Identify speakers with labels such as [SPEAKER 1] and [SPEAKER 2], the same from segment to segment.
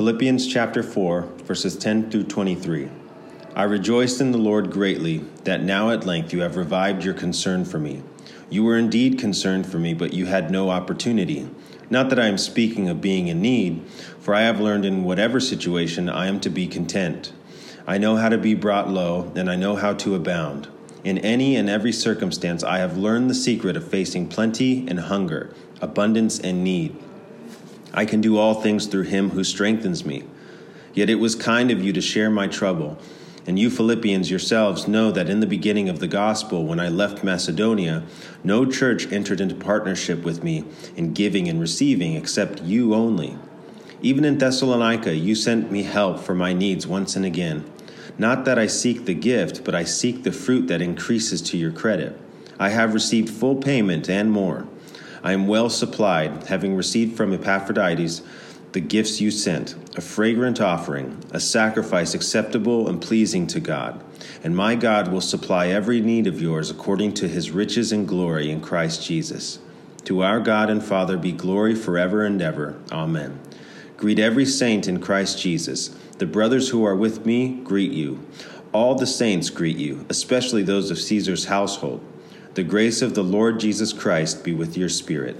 [SPEAKER 1] Philippians chapter 4, verses 10 through 23. I rejoiced in the Lord greatly that now at length you have revived your concern for me. You were indeed concerned for me, but you had no opportunity. Not that I am speaking of being in need, for I have learned in whatever situation I am to be content. I know how to be brought low, and I know how to abound. In any and every circumstance, I have learned the secret of facing plenty and hunger, abundance and need. I can do all things through him who strengthens me. Yet it was kind of you to share my trouble. And you Philippians yourselves know that in the beginning of the gospel, when I left Macedonia, no church entered into partnership with me in giving and receiving except you only. Even in Thessalonica, you sent me help for my needs once and again. Not that I seek the gift, but I seek the fruit that increases to your credit. I have received full payment and more. I am well supplied, having received from Epaphroditus the gifts you sent, a fragrant offering, a sacrifice acceptable and pleasing to God. And my God will supply every need of yours according to his riches and glory in Christ Jesus. To our God and Father be glory forever and ever. Amen. Greet every saint in Christ Jesus. The brothers who are with me greet you. All the saints greet you, especially those of Caesar's household. The grace of the Lord Jesus Christ be with your spirit.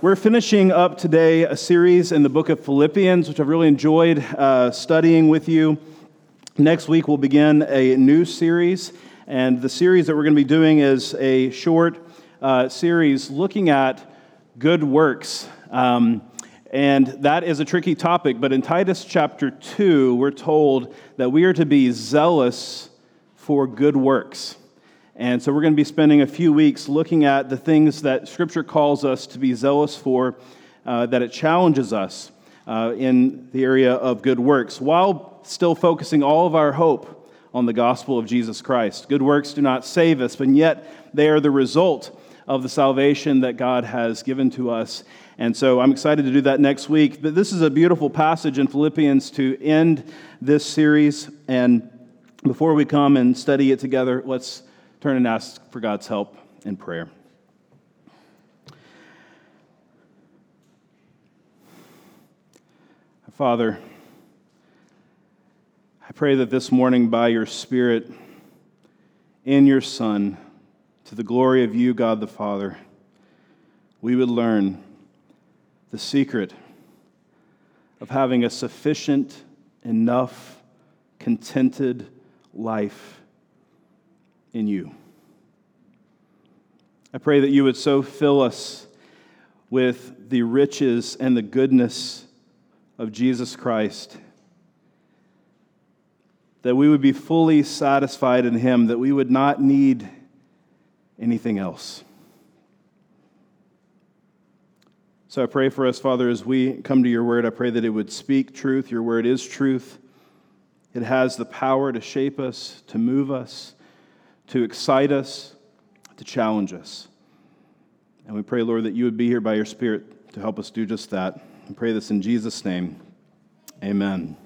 [SPEAKER 2] We're finishing up today a series in the book of Philippians, which I've really enjoyed uh, studying with you. Next week, we'll begin a new series. And the series that we're going to be doing is a short uh, series looking at good works. Um, and that is a tricky topic, but in Titus chapter 2, we're told that we are to be zealous for good works. And so we're going to be spending a few weeks looking at the things that Scripture calls us to be zealous for, uh, that it challenges us uh, in the area of good works, while still focusing all of our hope on the gospel of Jesus Christ. Good works do not save us, but yet they are the result of the salvation that God has given to us. And so I'm excited to do that next week. But this is a beautiful passage in Philippians to end this series. And before we come and study it together, let's turn and ask for God's help in prayer. Father, I pray that this morning, by your Spirit, in your Son, to the glory of you, God the Father, we would learn the secret of having a sufficient, enough, contented life in you. I pray that you would so fill us with the riches and the goodness of Jesus Christ that we would be fully satisfied in Him, that we would not need anything else. So I pray for us, Father, as we come to your word, I pray that it would speak truth. Your word is truth. It has the power to shape us, to move us, to excite us, to challenge us. And we pray, Lord, that you would be here by your Spirit to help us do just that. We pray this in Jesus' name. Amen.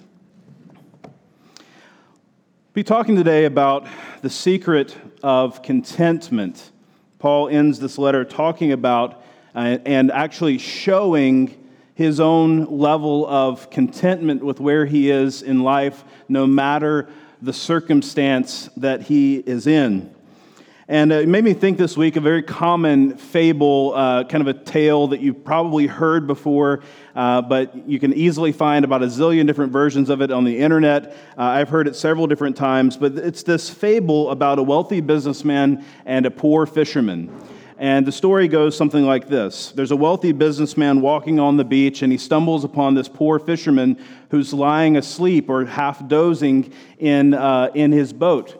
[SPEAKER 2] Be talking today about the secret of contentment. Paul ends this letter talking about uh, and actually showing his own level of contentment with where he is in life, no matter the circumstance that he is in. And it made me think this week a very common fable, uh, kind of a tale that you've probably heard before, uh, but you can easily find about a zillion different versions of it on the internet. Uh, I've heard it several different times, but it's this fable about a wealthy businessman and a poor fisherman. And the story goes something like this There's a wealthy businessman walking on the beach, and he stumbles upon this poor fisherman who's lying asleep or half dozing in, uh, in his boat.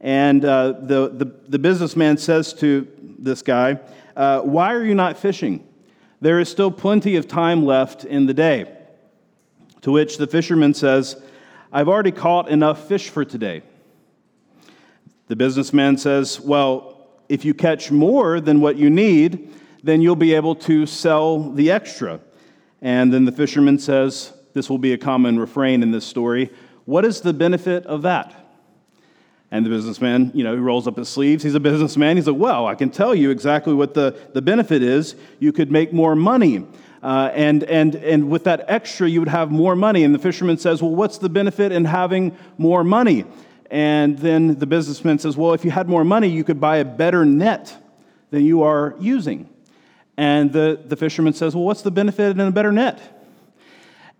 [SPEAKER 2] And uh, the, the, the, businessman says to this guy, uh, Why are you not fishing? There is still plenty of time left in the day. To which the fisherman says, I've already caught enough fish for today. The businessman says, Well, if you catch more than what you need, then you'll be able to sell the extra. And then the fisherman says, This will be a common refrain in this story. What is the benefit of that? And the businessman, you know, he rolls up his sleeves. He's a businessman. He's like, Well, I can tell you exactly what the, the benefit is. You could make more money. Uh, and, and, and with that extra, you would have more money. And the fisherman says, Well, what's the benefit in having more money? And then the businessman says, Well, if you had more money, you could buy a better net than you are using. And the, the fisherman says, Well, what's the benefit in a better net?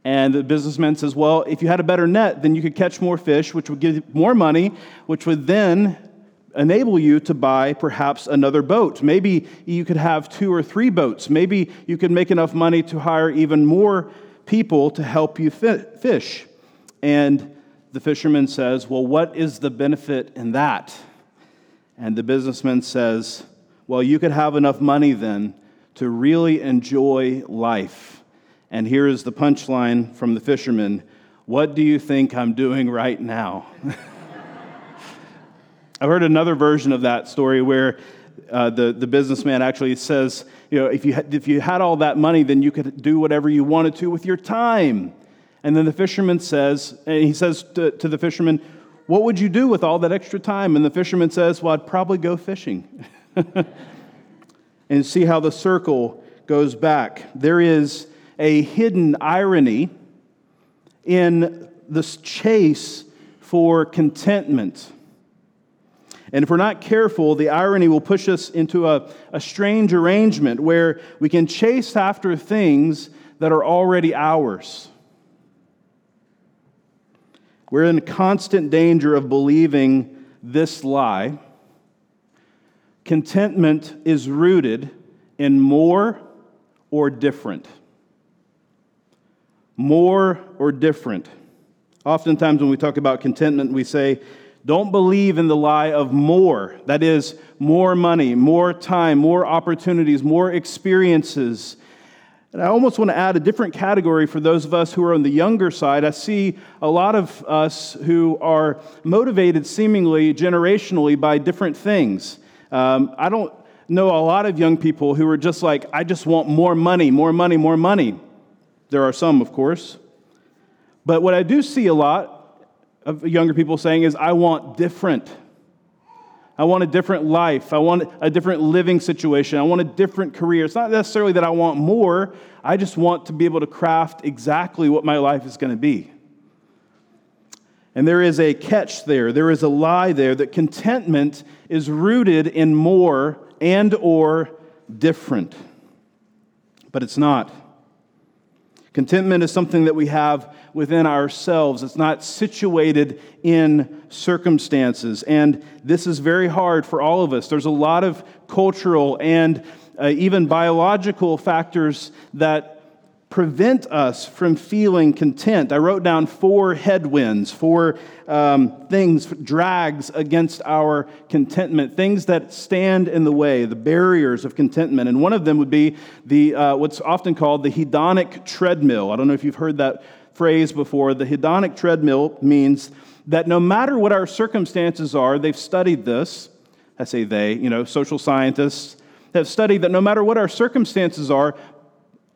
[SPEAKER 2] And the businessman says, Well, if you had a better net, then you could catch more fish, which would give you more money, which would then enable you to buy perhaps another boat. Maybe you could have two or three boats. Maybe you could make enough money to hire even more people to help you fish. And the fisherman says, Well, what is the benefit in that? And the businessman says, Well, you could have enough money then to really enjoy life. And here is the punchline from the fisherman What do you think I'm doing right now? I've heard another version of that story where uh, the, the businessman actually says, you know, if you, had, if you had all that money, then you could do whatever you wanted to with your time. And then the fisherman says, and he says to, to the fisherman, What would you do with all that extra time? And the fisherman says, Well, I'd probably go fishing. and see how the circle goes back. There is a hidden irony in this chase for contentment. And if we're not careful, the irony will push us into a, a strange arrangement where we can chase after things that are already ours. We're in constant danger of believing this lie. Contentment is rooted in more or different. More or different. Oftentimes, when we talk about contentment, we say don't believe in the lie of more. That is, more money, more time, more opportunities, more experiences. And I almost want to add a different category for those of us who are on the younger side. I see a lot of us who are motivated seemingly generationally by different things. Um, I don't know a lot of young people who are just like, I just want more money, more money, more money. There are some, of course. But what I do see a lot of younger people saying is, I want different. I want a different life. I want a different living situation. I want a different career. It's not necessarily that I want more, I just want to be able to craft exactly what my life is going to be. And there is a catch there. There is a lie there that contentment is rooted in more and or different. But it's not. Contentment is something that we have within ourselves. It's not situated in circumstances. And this is very hard for all of us. There's a lot of cultural and uh, even biological factors that prevent us from feeling content. I wrote down four headwinds, four um, things, drags against our contentment, things that stand in the way, the barriers of contentment. And one of them would be the, uh, what's often called the hedonic treadmill. I don't know if you've heard that phrase before. The hedonic treadmill means that no matter what our circumstances are, they've studied this. I say they, you know, social scientists have studied that no matter what our circumstances are,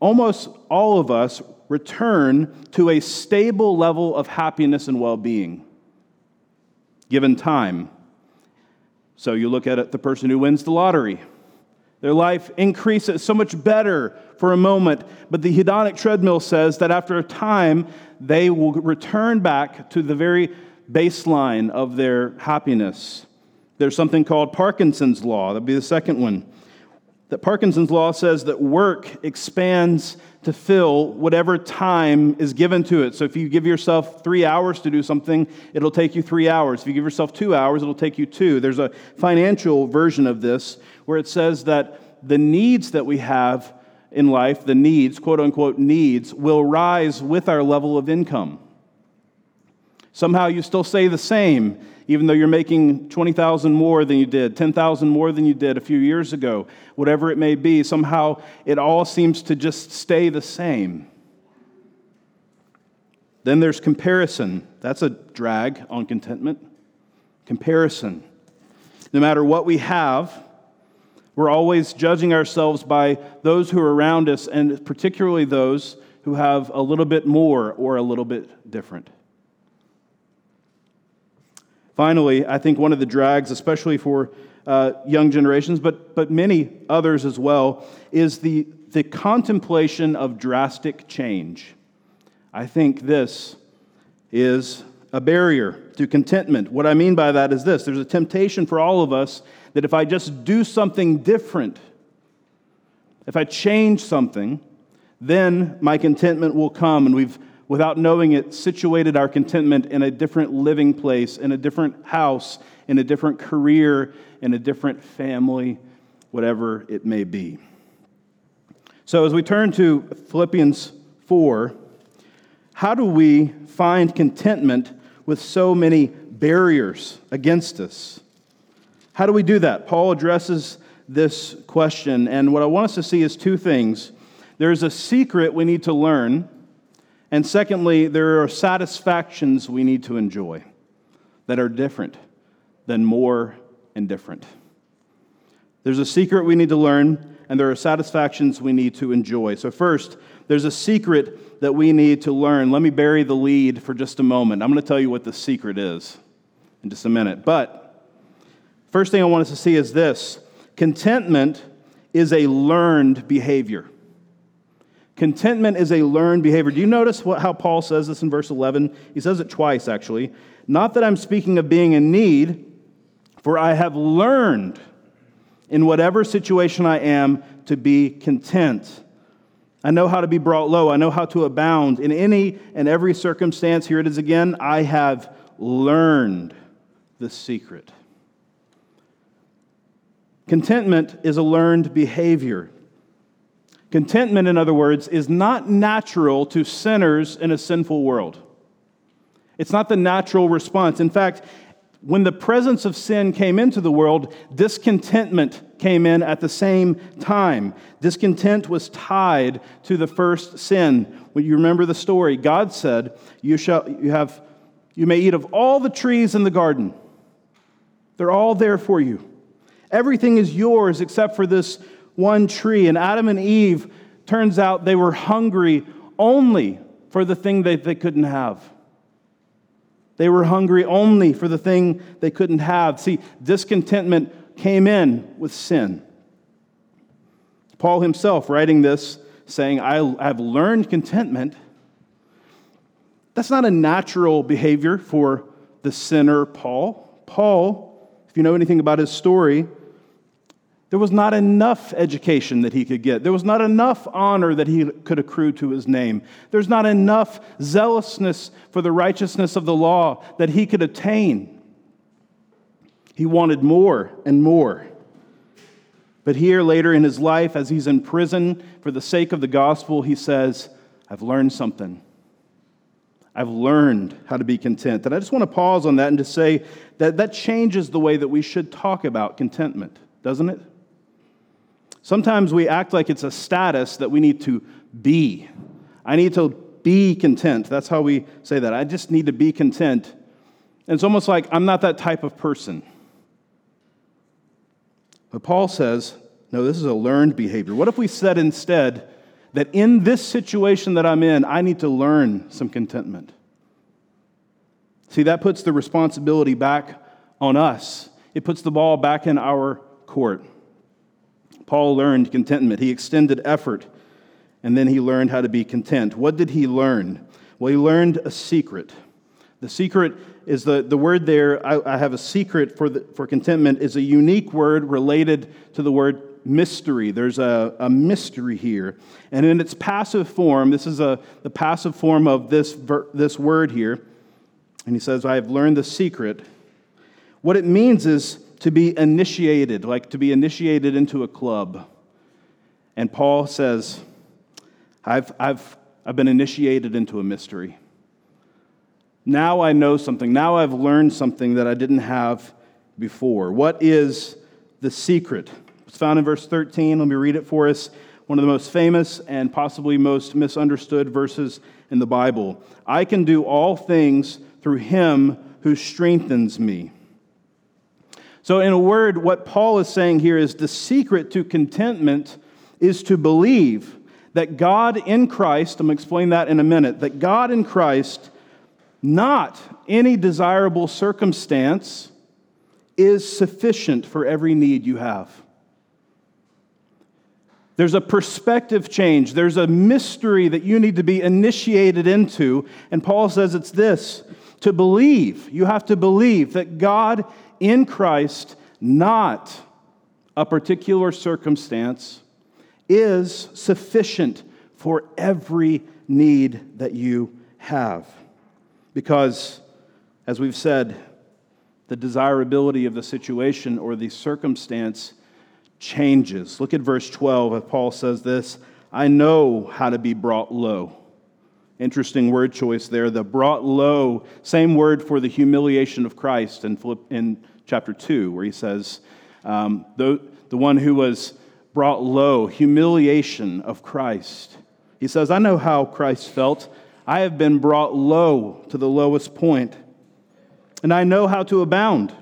[SPEAKER 2] almost all of us return to a stable level of happiness and well being given time. So you look at it, the person who wins the lottery. Their life increases so much better for a moment, but the hedonic treadmill says that after a time, they will return back to the very baseline of their happiness. There's something called Parkinson's Law. That'd be the second one that Parkinson's law says that work expands to fill whatever time is given to it. So if you give yourself three hours to do something, it'll take you three hours. If you give yourself two hours, it'll take you two. There's a financial version of this where it says that the needs that we have in life, the needs, quote unquote needs, will rise with our level of income. Somehow you still say the same even though you're making 20,000 more than you did, 10,000 more than you did a few years ago, whatever it may be, somehow it all seems to just stay the same. Then there's comparison. That's a drag on contentment. Comparison. No matter what we have, we're always judging ourselves by those who are around us, and particularly those who have a little bit more or a little bit different. Finally, I think one of the drags, especially for uh, young generations, but, but many others as well, is the the contemplation of drastic change. I think this is a barrier to contentment. What I mean by that is this there's a temptation for all of us that if I just do something different, if I change something, then my contentment will come. And we've, without knowing it, situated our contentment in a different living place, in a different house, in a different career, in a different family, whatever it may be. So, as we turn to Philippians 4, how do we find contentment with so many barriers against us? How do we do that? Paul addresses this question, and what I want us to see is two things. There's a secret we need to learn, and secondly, there are satisfactions we need to enjoy that are different than more and different. There's a secret we need to learn, and there are satisfactions we need to enjoy. So, first, there's a secret that we need to learn. Let me bury the lead for just a moment. I'm going to tell you what the secret is in just a minute. But, first thing I want us to see is this contentment is a learned behavior. Contentment is a learned behavior. Do you notice what, how Paul says this in verse 11? He says it twice, actually. Not that I'm speaking of being in need, for I have learned in whatever situation I am to be content. I know how to be brought low. I know how to abound. In any and every circumstance, here it is again, I have learned the secret. Contentment is a learned behavior. Contentment, in other words, is not natural to sinners in a sinful world. It's not the natural response. In fact, when the presence of sin came into the world, discontentment came in at the same time. Discontent was tied to the first sin. When you remember the story, God said, "You shall you have you may eat of all the trees in the garden. They're all there for you. Everything is yours except for this one tree." And Adam and Eve turns out they were hungry only for the thing that they couldn't have. They were hungry only for the thing they couldn't have. See, discontentment came in with sin. Paul himself writing this, saying, I have learned contentment. That's not a natural behavior for the sinner, Paul. Paul, if you know anything about his story, there was not enough education that he could get. There was not enough honor that he could accrue to his name. There's not enough zealousness for the righteousness of the law that he could attain. He wanted more and more. But here, later in his life, as he's in prison for the sake of the gospel, he says, I've learned something. I've learned how to be content. And I just want to pause on that and to say that that changes the way that we should talk about contentment, doesn't it? Sometimes we act like it's a status that we need to be. I need to be content. That's how we say that. I just need to be content. And it's almost like I'm not that type of person. But Paul says, no, this is a learned behavior. What if we said instead that in this situation that I'm in, I need to learn some contentment? See, that puts the responsibility back on us, it puts the ball back in our court. Paul learned contentment. He extended effort, and then he learned how to be content. What did he learn? Well, he learned a secret. The secret is the, the word there, I, I have a secret for, the, for contentment, is a unique word related to the word mystery. There's a, a mystery here. And in its passive form, this is a, the passive form of this, ver, this word here. And he says, I have learned the secret. What it means is to be initiated, like to be initiated into a club. And Paul says, I've, I've, I've been initiated into a mystery. Now I know something. Now I've learned something that I didn't have before. What is the secret? It's found in verse 13. Let me read it for us. One of the most famous and possibly most misunderstood verses in the Bible. I can do all things through him who strengthens me. So, in a word, what Paul is saying here is the secret to contentment is to believe that God in Christ, I'm going to explain that in a minute, that God in Christ, not any desirable circumstance, is sufficient for every need you have. There's a perspective change. There's a mystery that you need to be initiated into. And Paul says it's this to believe. You have to believe that God in Christ, not a particular circumstance, is sufficient for every need that you have. Because, as we've said, the desirability of the situation or the circumstance changes. Look at verse 12. Paul says this I know how to be brought low. Interesting word choice there. The brought low, same word for the humiliation of Christ in, Philipp, in chapter 2, where he says, um, the, the one who was brought low, humiliation of Christ. He says, I know how Christ felt. I have been brought low to the lowest point, and I know how to abound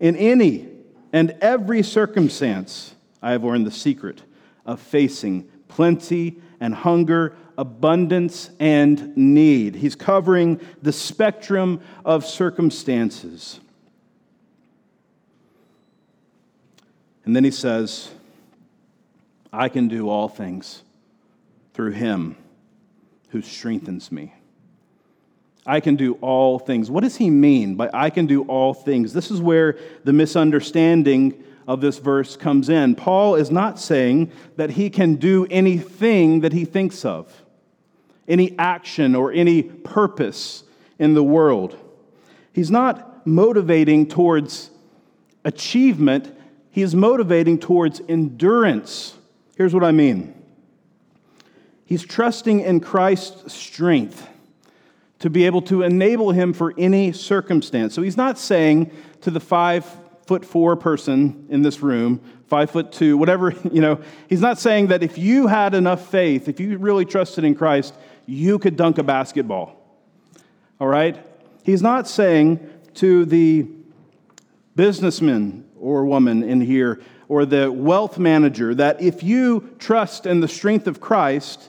[SPEAKER 2] in any and every circumstance. I have learned the secret of facing plenty and hunger, abundance and need. He's covering the spectrum of circumstances. And then he says, I can do all things through him who strengthens me. I can do all things. What does he mean by I can do all things? This is where the misunderstanding of this verse comes in. Paul is not saying that he can do anything that he thinks of, any action or any purpose in the world. He's not motivating towards achievement, he is motivating towards endurance. Here's what I mean He's trusting in Christ's strength to be able to enable him for any circumstance. So he's not saying to the five foot four person in this room, five foot two, whatever, you know, he's not saying that if you had enough faith, if you really trusted in Christ, you could dunk a basketball. All right? He's not saying to the businessman or woman in here or the wealth manager that if you trust in the strength of Christ,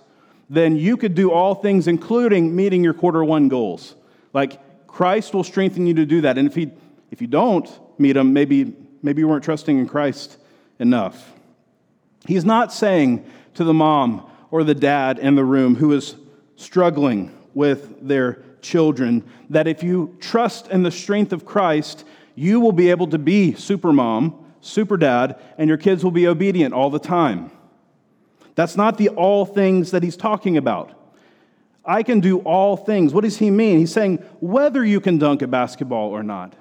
[SPEAKER 2] then you could do all things, including meeting your quarter one goals. Like Christ will strengthen you to do that. And if, he, if you don't meet them, maybe, maybe you weren't trusting in Christ enough. He's not saying to the mom or the dad in the room who is struggling with their children that if you trust in the strength of Christ, you will be able to be super mom, super dad, and your kids will be obedient all the time. That's not the all things that he's talking about. I can do all things. What does he mean? He's saying whether you can dunk a basketball or not,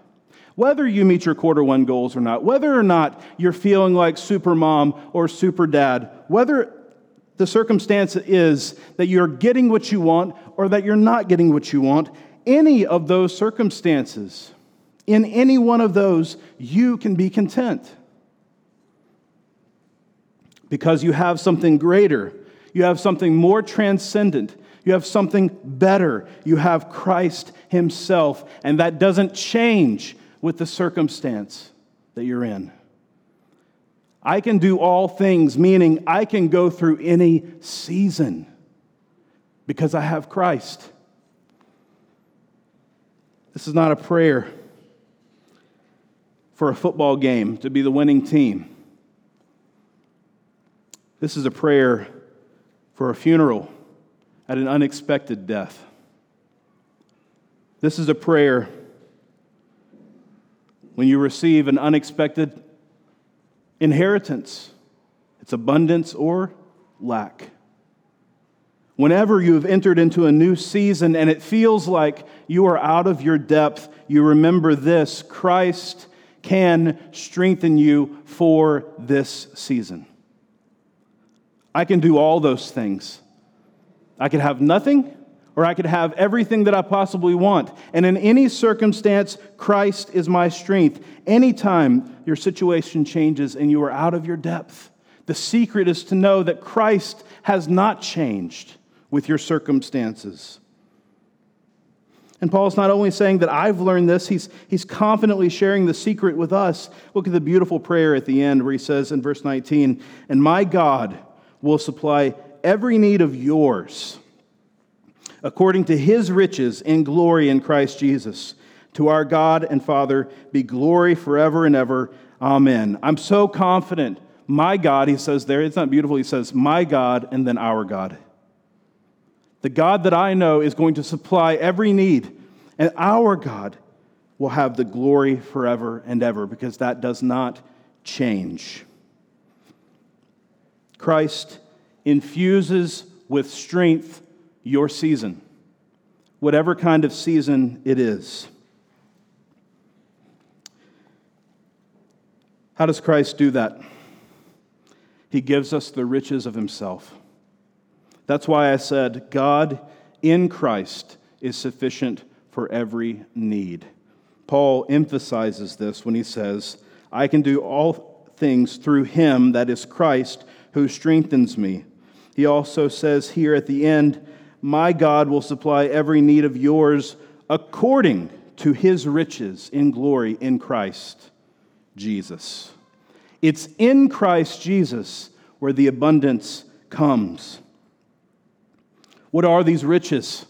[SPEAKER 2] whether you meet your quarter one goals or not, whether or not you're feeling like super mom or super dad, whether the circumstance is that you're getting what you want or that you're not getting what you want, any of those circumstances, in any one of those, you can be content because you have something greater, you have something more transcendent, you have something better. You have Christ Himself, and that doesn't change with the circumstance that you're in. I can do all things, meaning I can go through any season because I have Christ. This is not a prayer for a football game to be the winning team. This is a prayer for a funeral at an unexpected death. This is a prayer when you receive an unexpected inheritance, it's abundance or lack. Whenever you have entered into a new season and it feels like you are out of your depth, you remember this Christ can strengthen you for this season. I can do all those things. I could have nothing, or I could have everything that I possibly want. And in any circumstance, Christ is my strength. Anytime your situation changes and you are out of your depth, the secret is to know that Christ has not changed with your circumstances. And Paul's not only saying that I've learned this, he's, he's confidently sharing the secret with us. Look at the beautiful prayer at the end where he says in verse 19, And my God, will supply every need of yours according to his riches in glory in Christ Jesus. To our God and Father be glory forever and ever. Amen. I'm so confident My God, he says there, it's not beautiful. He says, My God and then our God. The God that I know is going to supply every need, and our God will have the glory forever and ever because that does not change. Christ infuses with strength your season, whatever kind of season it is. How does Christ do that? He gives us the riches of Himself. That's why I said, God in Christ is sufficient for every need. Paul emphasizes this when he says, I can do all things through him, that is Christ, who strengthens me. He also says here at the end, My God will supply every need of yours according to his riches in glory in Christ Jesus. It's in Christ Jesus where the abundance comes. What are these riches?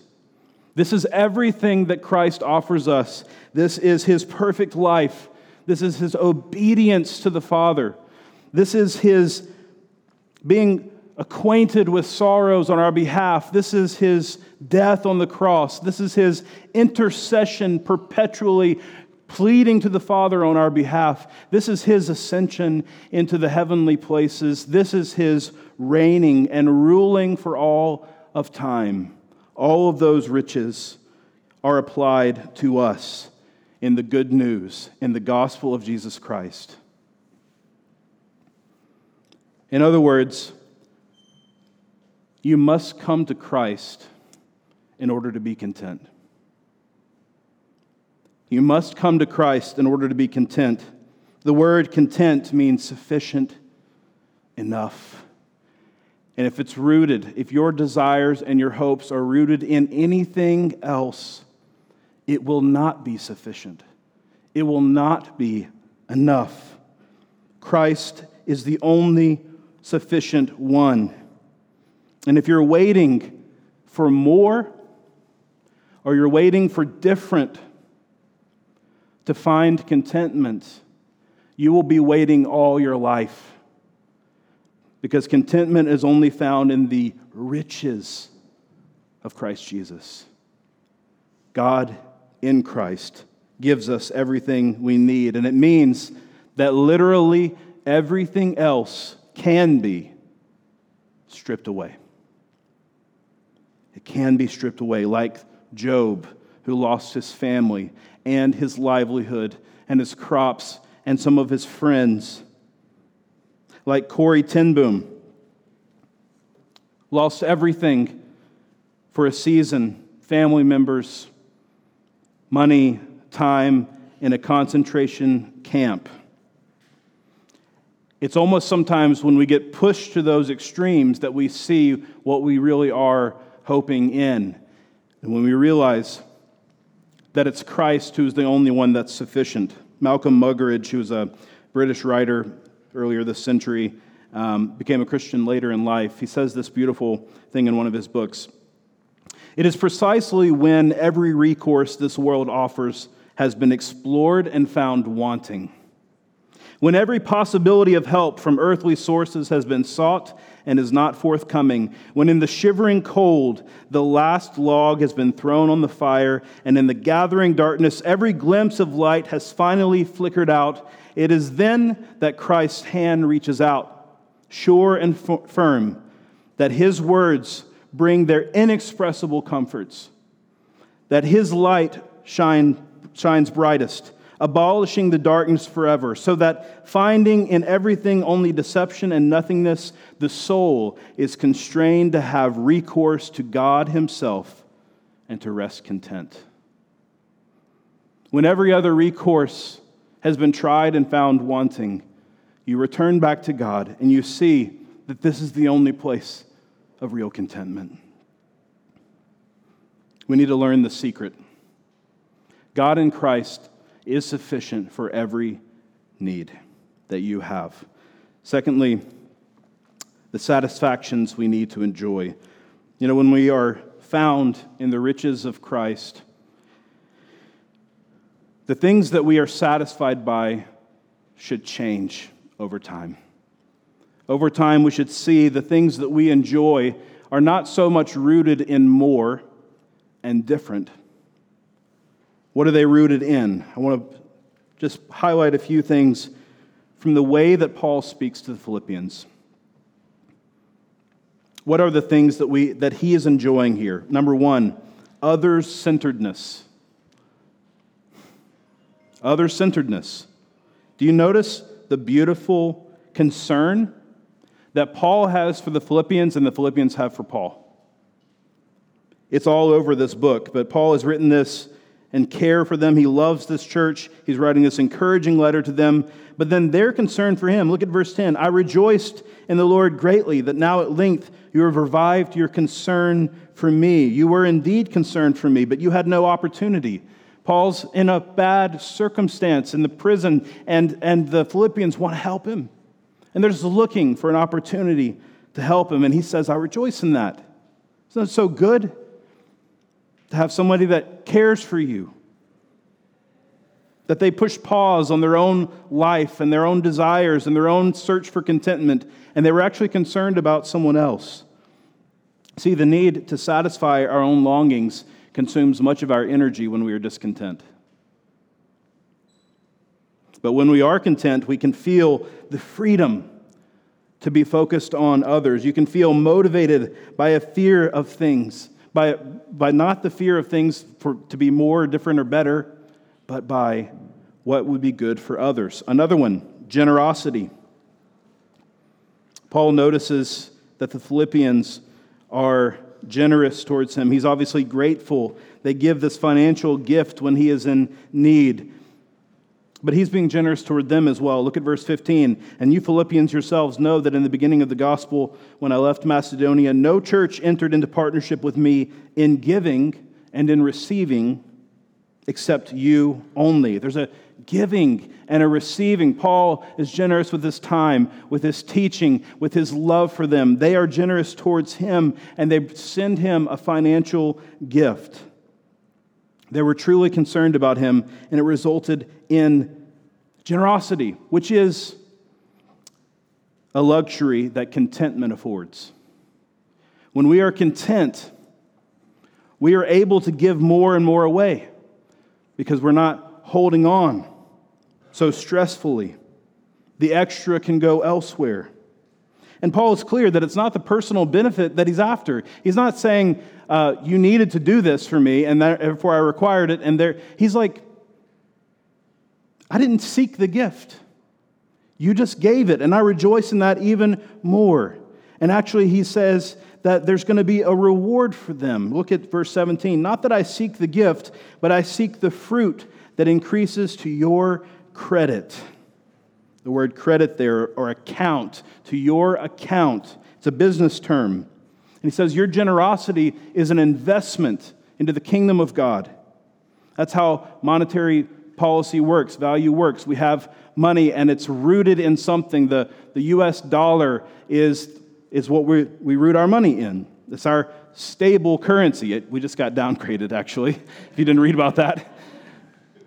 [SPEAKER 2] This is everything that Christ offers us. This is his perfect life. This is his obedience to the Father. This is his being acquainted with sorrows on our behalf. This is his death on the cross. This is his intercession perpetually pleading to the Father on our behalf. This is his ascension into the heavenly places. This is his reigning and ruling for all of time, all of those riches are applied to us in the good news, in the gospel of Jesus Christ. In other words, you must come to Christ in order to be content. You must come to Christ in order to be content. The word content means sufficient, enough. And if it's rooted, if your desires and your hopes are rooted in anything else, it will not be sufficient. It will not be enough. Christ is the only sufficient one. And if you're waiting for more, or you're waiting for different to find contentment, you will be waiting all your life because contentment is only found in the riches of Christ Jesus. God in Christ gives us everything we need, and it means that literally everything else can be stripped away. It can be stripped away, like Job, who lost his family and his livelihood and his crops and some of his friends like Corrie ten Boom, lost everything for a season family members, money, time in a concentration camp. It's almost sometimes when we get pushed to those extremes that we see what we really are hoping in. And when we realize that it's Christ who's the only one that's sufficient. Malcolm Muggeridge, who was a British writer, earlier this century, um, became a Christian later in life. He says this beautiful thing in one of his books. It is precisely when every recourse this world offers has been explored and found wanting. When every possibility of help from earthly sources has been sought and is not forthcoming, when in the shivering cold the last log has been thrown on the fire, and in the gathering darkness every glimpse of light has finally flickered out, it is then that Christ's hand reaches out, sure and firm, that his words bring their inexpressible comforts, that his light shine, shines brightest, abolishing the darkness forever, so that finding in everything only deception and nothingness, the soul is constrained to have recourse to God himself and to rest content. When every other recourse has been tried and found wanting, you return back to God and you see that this is the only place of real contentment. We need to learn the secret. God in Christ is sufficient for every need that you have. Secondly, the satisfactions we need to enjoy. You know, when we are found in the riches of Christ, the things that we are satisfied by should change over time. Over time, we should see the things that we enjoy are not so much rooted in more and different. What are they rooted in? I want to just highlight a few things from the way that Paul speaks to the Philippians. What are the things that, we, that he is enjoying here? Number one, other centeredness. Other centeredness. Do you notice the beautiful concern that Paul has for the Philippians and the Philippians have for Paul? It's all over this book, but Paul has written this and care for them. He loves this church. He's writing this encouraging letter to them. But then their concern for him, look at verse 10 I rejoiced in the Lord greatly that now at length you have revived your concern for me. You were indeed concerned for me, but you had no opportunity. Paul's in a bad circumstance in the prison, and, and the Philippians want to help him. And they're just looking for an opportunity to help him. And he says, I rejoice in that. Isn't that so good? To have somebody that cares for you, that they push pause on their own life and their own desires and their own search for contentment, and they were actually concerned about someone else. See, the need to satisfy our own longings consumes much of our energy when we are discontent. But when we are content, we can feel the freedom to be focused on others. You can feel motivated by a fear of things, by, by not the fear of things for, to be more, different, or better, but by what would be good for others. Another one, generosity. Paul notices that the Philippians are generous towards him. He's obviously grateful. They give this financial gift when he is in need. But he's being generous toward them as well. Look at verse 15. And you Philippians yourselves know that in the beginning of the gospel, when I left Macedonia, no church entered into partnership with me in giving and in receiving except you only. There's a giving and a receiving. Paul is generous with his time, with his teaching, with his love for them. They are generous towards him, and they send him a financial gift. They were truly concerned about him, and it resulted in generosity, which is a luxury that contentment affords. When we are content, we are able to give more and more away because we're not holding on so stressfully. The extra can go elsewhere. And Paul is clear that it's not the personal benefit that he's after. He's not saying, uh, You needed to do this for me, and therefore I required it. And there, he's like, I didn't seek the gift. You just gave it, and I rejoice in that even more. And actually, he says that there's going to be a reward for them. Look at verse 17. Not that I seek the gift, but I seek the fruit that increases to your credit. The word credit there, or account, to your account. It's a business term. And he says, Your generosity is an investment into the kingdom of God. That's how monetary policy works, value works. We have money and it's rooted in something. The, the US dollar is, is what we, we root our money in. It's our stable currency. It, we just got downgraded, actually, if you didn't read about that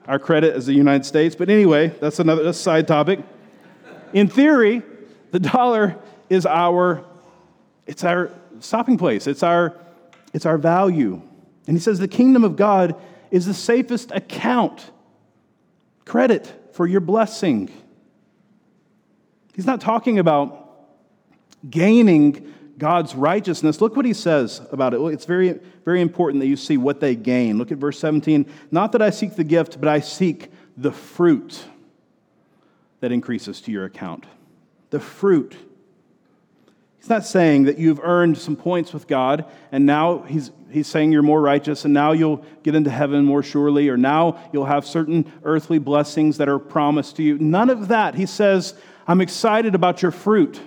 [SPEAKER 2] our credit as the United States. But anyway, that's another that's side topic. In theory, the dollar is our it's our stopping place. It's our it's our value. And he says the kingdom of God is the safest account credit for your blessing. He's not talking about gaining God's righteousness. Look what he says about it. It's very, very important that you see what they gain. Look at verse 17. Not that I seek the gift, but I seek the fruit that increases to your account. The fruit. He's not saying that you've earned some points with God and now he's, he's saying you're more righteous and now you'll get into heaven more surely or now you'll have certain earthly blessings that are promised to you. None of that. He says, I'm excited about your fruit.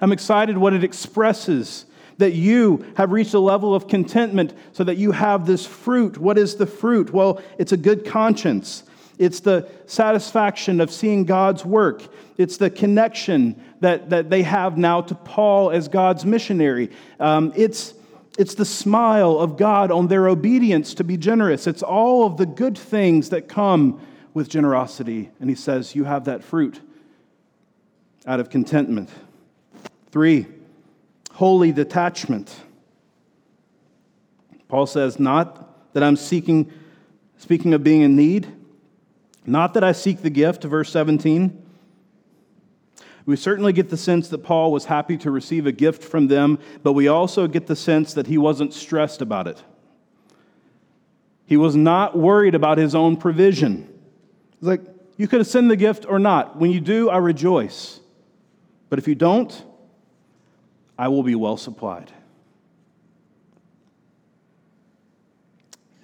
[SPEAKER 2] I'm excited what it expresses that you have reached a level of contentment so that you have this fruit. What is the fruit? Well, it's a good conscience. It's the satisfaction of seeing God's work. It's the connection that, that they have now to Paul as God's missionary. Um, it's, it's the smile of God on their obedience to be generous. It's all of the good things that come with generosity. And he says, You have that fruit out of contentment. Three, holy detachment. Paul says, Not that I'm seeking, speaking of being in need, not that I seek the gift, verse 17. We certainly get the sense that Paul was happy to receive a gift from them, but we also get the sense that he wasn't stressed about it. He was not worried about his own provision. He's like, You could have sent the gift or not. When you do, I rejoice. But if you don't, I will be well supplied.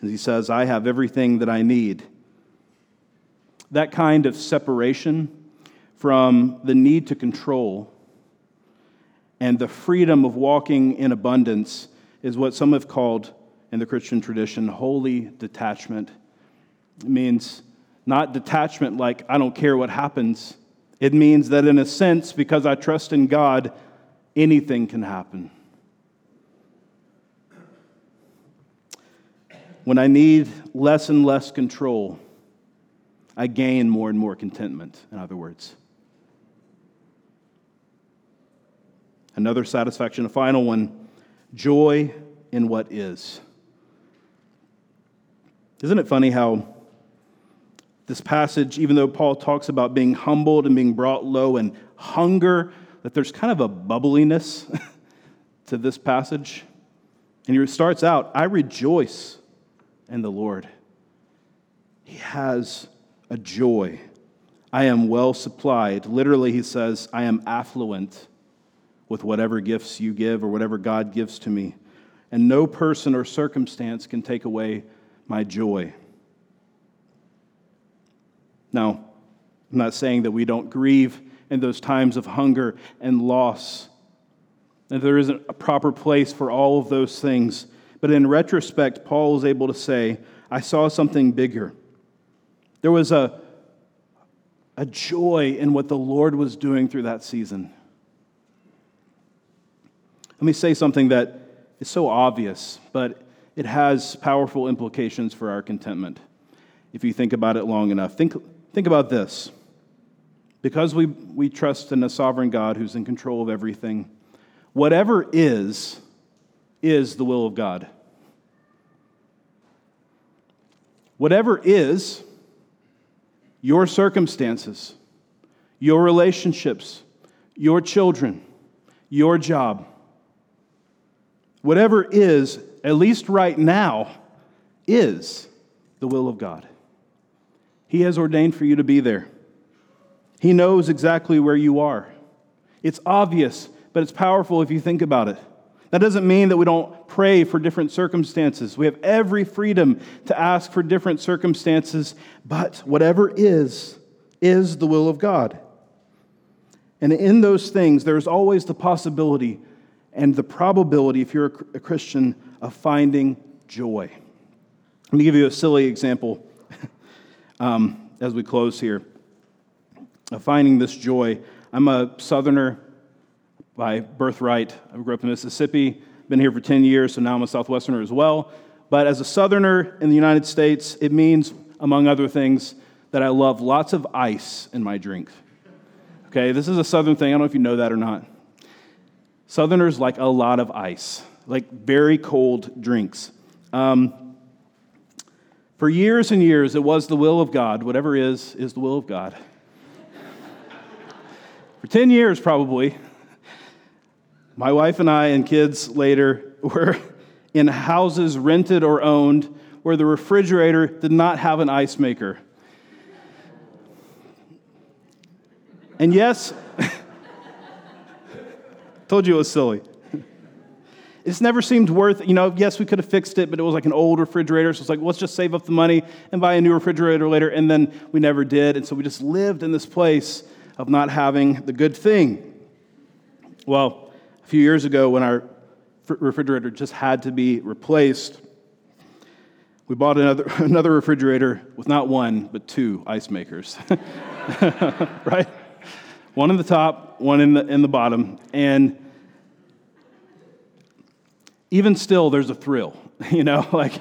[SPEAKER 2] And he says, I have everything that I need. That kind of separation from the need to control and the freedom of walking in abundance is what some have called in the Christian tradition holy detachment. It means not detachment like I don't care what happens. It means that, in a sense, because I trust in God, anything can happen. When I need less and less control, I gain more and more contentment, in other words. Another satisfaction, a final one joy in what is. Isn't it funny how this passage, even though Paul talks about being humbled and being brought low and hunger, that there's kind of a bubbliness to this passage? And he starts out, I rejoice in the Lord. He has a joy. I am well supplied. Literally, he says, I am affluent with whatever gifts you give or whatever God gives to me. And no person or circumstance can take away my joy. Now, I'm not saying that we don't grieve in those times of hunger and loss, that there isn't a proper place for all of those things. But in retrospect, Paul is able to say, I saw something bigger. There was a, a joy in what the Lord was doing through that season. Let me say something that is so obvious, but it has powerful implications for our contentment if you think about it long enough. Think, think about this. Because we, we trust in a sovereign God who's in control of everything, whatever is, is the will of God. Whatever is, your circumstances, your relationships, your children, your job, whatever is, at least right now, is the will of God. He has ordained for you to be there. He knows exactly where you are. It's obvious, but it's powerful if you think about it. That doesn't mean that we don't pray for different circumstances. We have every freedom to ask for different circumstances, but whatever is, is the will of God. And in those things, there's always the possibility and the probability, if you're a Christian, of finding joy. Let me give you a silly example um, as we close here of finding this joy. I'm a southerner by birthright. I grew up in Mississippi, been here for 10 years, so now I'm a Southwesterner as well. But as a southerner in the United States, it means, among other things, that I love lots of ice in my drink. Okay, this is a southern thing. I don't know if you know that or not. Southerners like a lot of ice, like very cold drinks. Um, for years and years, it was the will of God. Whatever is, is the will of God. for 10 years, probably, my wife and I and kids later were in houses rented or owned where the refrigerator did not have an ice maker. And yes, Told you it was silly. It's never seemed worth, you know, yes, we could have fixed it, but it was like an old refrigerator. So it's like, let's just save up the money and buy a new refrigerator later. And then we never did. And so we just lived in this place of not having the good thing. Well, a few years ago, when our refrigerator just had to be replaced, we bought another, another refrigerator with not one, but two ice makers. right? One in the top, one in the, in the bottom. And even still, there's a thrill, you know, like,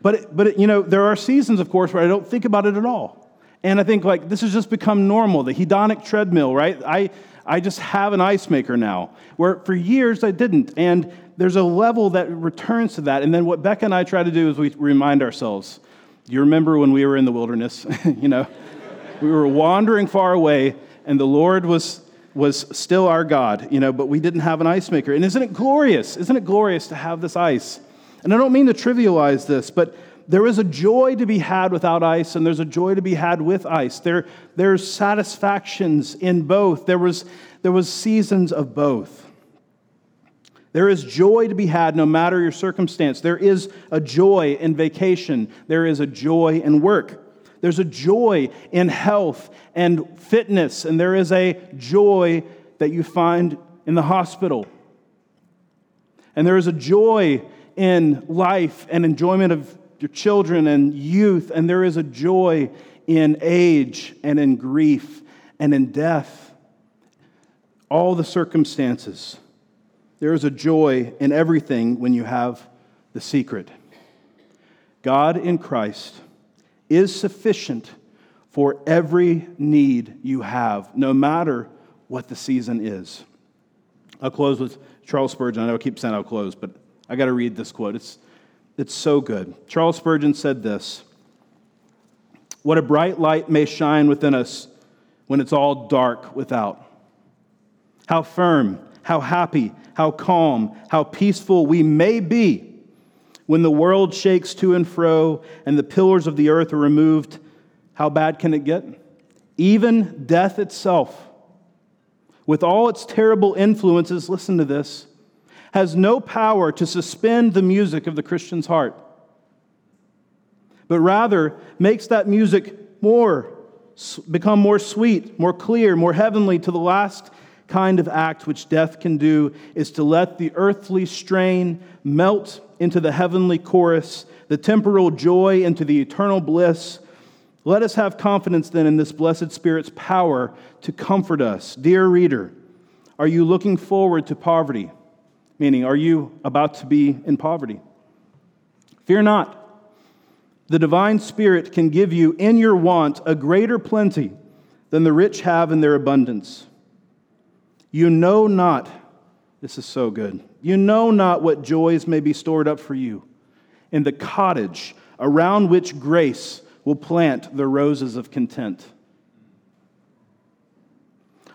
[SPEAKER 2] but, but you know, there are seasons, of course, where I don't think about it at all. And I think like this has just become normal, the hedonic treadmill, right? I, I just have an ice maker now, where for years I didn't. And there's a level that returns to that. And then what Becca and I try to do is we remind ourselves. You remember when we were in the wilderness, you know? we were wandering far away, and the Lord was, was still our God, you know, but we didn't have an ice maker. And isn't it glorious? Isn't it glorious to have this ice? And I don't mean to trivialize this, but there is a joy to be had without ice, and there's a joy to be had with ice. There, there's satisfactions in both. There was, there was seasons of both. There is joy to be had no matter your circumstance. There is a joy in vacation. There is a joy in work. There's a joy in health and fitness, and there is a joy that you find in the hospital. And there is a joy in life and enjoyment of your children and youth, and there is a joy in age and in grief and in death. All the circumstances. There is a joy in everything when you have the secret. God in Christ is sufficient for every need you have, no matter what the season is. I'll close with Charles Spurgeon. I know I keep saying I'll close, but I got to read this quote. It's, it's so good. Charles Spurgeon said this What a bright light may shine within us when it's all dark without. How firm, how happy, how calm, how peaceful we may be when the world shakes to and fro and the pillars of the earth are removed. How bad can it get? Even death itself, with all its terrible influences, listen to this has no power to suspend the music of the Christian's heart, but rather makes that music more, become more sweet, more clear, more heavenly to the last kind of act which death can do is to let the earthly strain melt into the heavenly chorus, the temporal joy into the eternal bliss. Let us have confidence then in this blessed Spirit's power to comfort us. Dear reader, are you looking forward to poverty? Meaning, are you about to be in poverty? Fear not. The divine Spirit can give you in your want a greater plenty than the rich have in their abundance. You know not, this is so good, you know not what joys may be stored up for you in the cottage around which grace will plant the roses of content.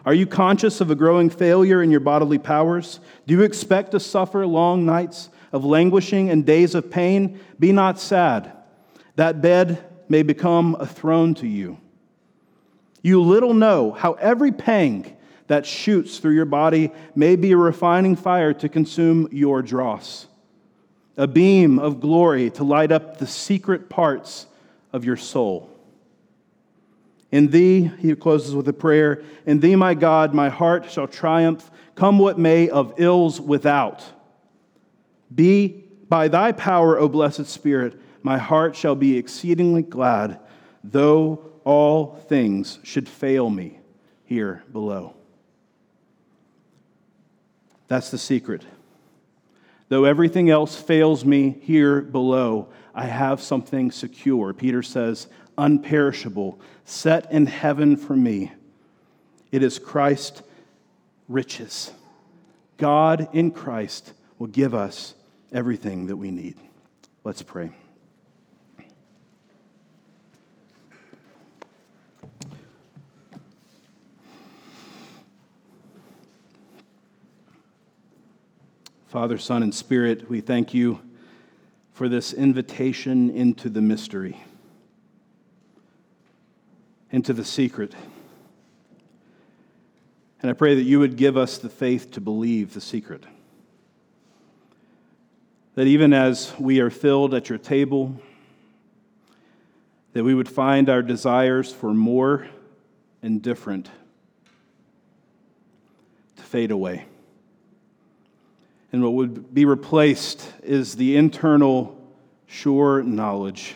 [SPEAKER 2] Are you conscious of a growing failure in your bodily powers? Do you expect to suffer long nights of languishing and days of pain? Be not sad. That bed may become a throne to you. You little know how every pang that shoots through your body may be a refining fire to consume your dross, a beam of glory to light up the secret parts of your soul. In thee, he closes with a prayer, in thee, my God, my heart shall triumph, come what may of ills without. Be by thy power, O blessed Spirit, my heart shall be exceedingly glad, though all things should fail me here below. That's the secret. Though everything else fails me here below, I have something secure. Peter says, unperishable, set in heaven for me. It is Christ riches. God in Christ will give us everything that we need. Let's pray. Father, Son, and Spirit, we thank you for this invitation into the mystery into the secret. And I pray that you would give us the faith to believe the secret. That even as we are filled at your table, that we would find our desires for more and different to fade away. And what would be replaced is the internal, sure knowledge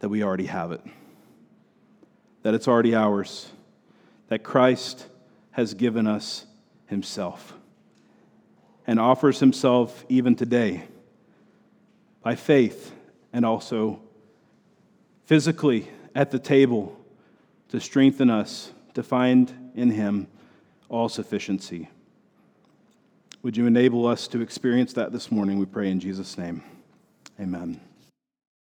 [SPEAKER 2] that we already have it that it's already ours, that Christ has given us himself and offers himself even today by faith and also physically at the table to strengthen us to find in Him all sufficiency. Would you enable us to experience that this morning? We pray in Jesus' name. Amen.